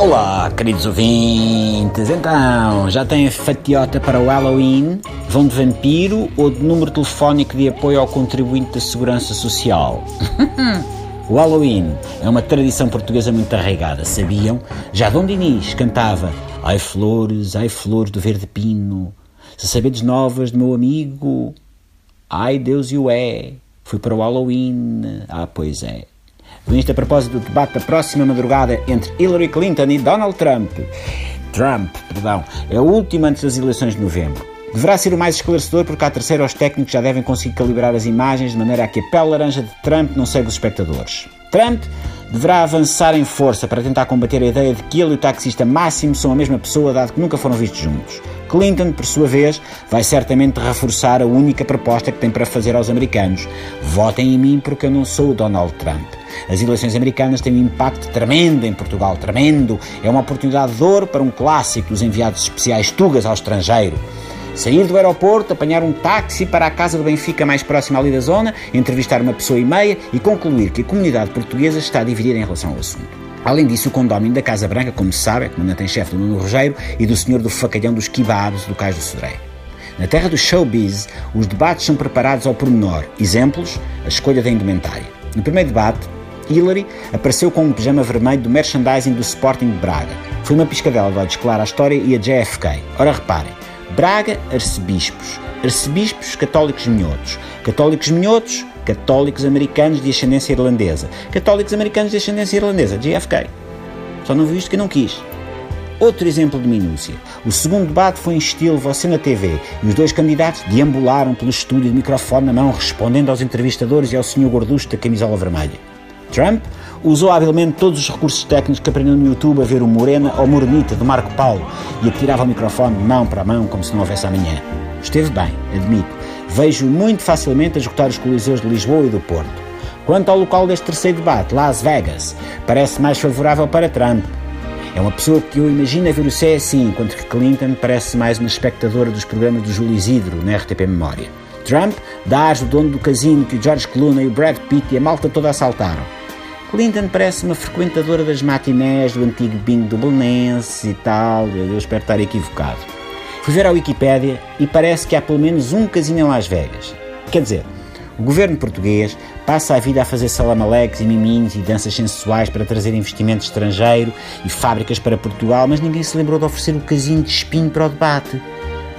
Olá, queridos ouvintes. Então, já têm a fatiota para o Halloween? Vão de vampiro ou de número telefónico de apoio ao contribuinte da Segurança Social? o Halloween é uma tradição portuguesa muito arraigada, sabiam? Já Dom Dinis cantava Ai flores, ai flores do verde pino, se sabedes novas do meu amigo, ai Deus e o é, fui para o Halloween, ah pois é. Isto a propósito do debate da próxima madrugada entre Hillary Clinton e Donald Trump. Trump, perdão, é o último antes das eleições de novembro. Deverá ser o mais esclarecedor porque à terceira os técnicos já devem conseguir calibrar as imagens de maneira a que a pele laranja de Trump não segue os espectadores. Trump deverá avançar em força para tentar combater a ideia de que ele e o taxista Máximo são a mesma pessoa, dado que nunca foram vistos juntos. Clinton, por sua vez, vai certamente reforçar a única proposta que tem para fazer aos americanos: votem em mim porque eu não sou o Donald Trump. As eleições americanas têm um impacto tremendo em Portugal, tremendo. É uma oportunidade de ouro para um clássico dos enviados especiais Tugas ao estrangeiro. Sair do aeroporto, apanhar um táxi para a casa do Benfica mais próxima ali da zona, entrevistar uma pessoa e meia e concluir que a comunidade portuguesa está dividida em relação ao assunto. Além disso, o condómino da Casa Branca, como se sabe, é comandante em chefe do Nuno Rogério e do senhor do facalhão dos kebabs do Cais do Sodré. Na terra do showbiz, os debates são preparados ao pormenor. Exemplos, a escolha da indumentária. No primeiro debate, Hillary apareceu com um pijama vermelho do merchandising do Sporting de Braga. Foi uma piscadela de olhos clara a história e a JFK. Ora reparem, Braga, arcebispos. Arcebispos católicos minhotos. Católicos minhotos, católicos americanos de ascendência irlandesa. Católicos americanos de ascendência irlandesa, JFK. Só não viu isto que não quis. Outro exemplo de minúcia. O segundo debate foi em estilo Você na TV e os dois candidatos deambularam pelo estúdio de microfone na mão, respondendo aos entrevistadores e ao senhor gorducho da camisola vermelha. Trump usou habilmente todos os recursos técnicos que aprendeu no YouTube a ver o Morena ou Morenita de Marco Paulo e atirava o microfone mão para mão como se não houvesse amanhã. Esteve bem, admito. Vejo muito facilmente a esgotar os coliseus de Lisboa e do Porto. Quanto ao local deste terceiro debate, Las Vegas, parece mais favorável para Trump. É uma pessoa que eu imagino a ver o CSI, enquanto que Clinton parece mais uma espectadora dos programas do Júlio Isidro na RTP Memória. Trump dá o dono do casino que o George Clooney, o Brad Pitt e a malta toda assaltaram. Clinton parece uma frequentadora das matinés do antigo bingo do Belenense e tal, eu espero estar equivocado. Fui ver a Wikipédia e parece que há pelo menos um casino em Las Vegas. Quer dizer, o governo português passa a vida a fazer salamaleques e miminhos e danças sensuais para trazer investimento estrangeiro e fábricas para Portugal, mas ninguém se lembrou de oferecer o casino de espinho para o debate.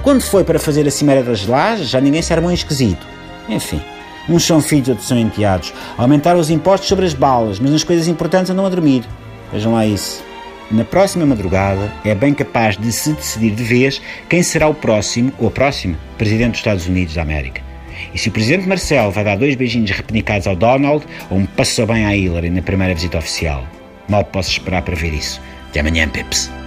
Quando foi para fazer a Cimeira das Lajes, já ninguém se armou em esquisito. Enfim, Uns são filhos, outros são enteados. Aumentaram os impostos sobre as balas, mas nas coisas importantes andam a dormir. Vejam lá isso. Na próxima madrugada é bem capaz de se decidir de vez quem será o próximo, ou a próxima, Presidente dos Estados Unidos da América. E se o Presidente Marcelo vai dar dois beijinhos repenicados ao Donald ou um passou bem à Hillary na primeira visita oficial. Mal posso esperar para ver isso. De amanhã, Pips.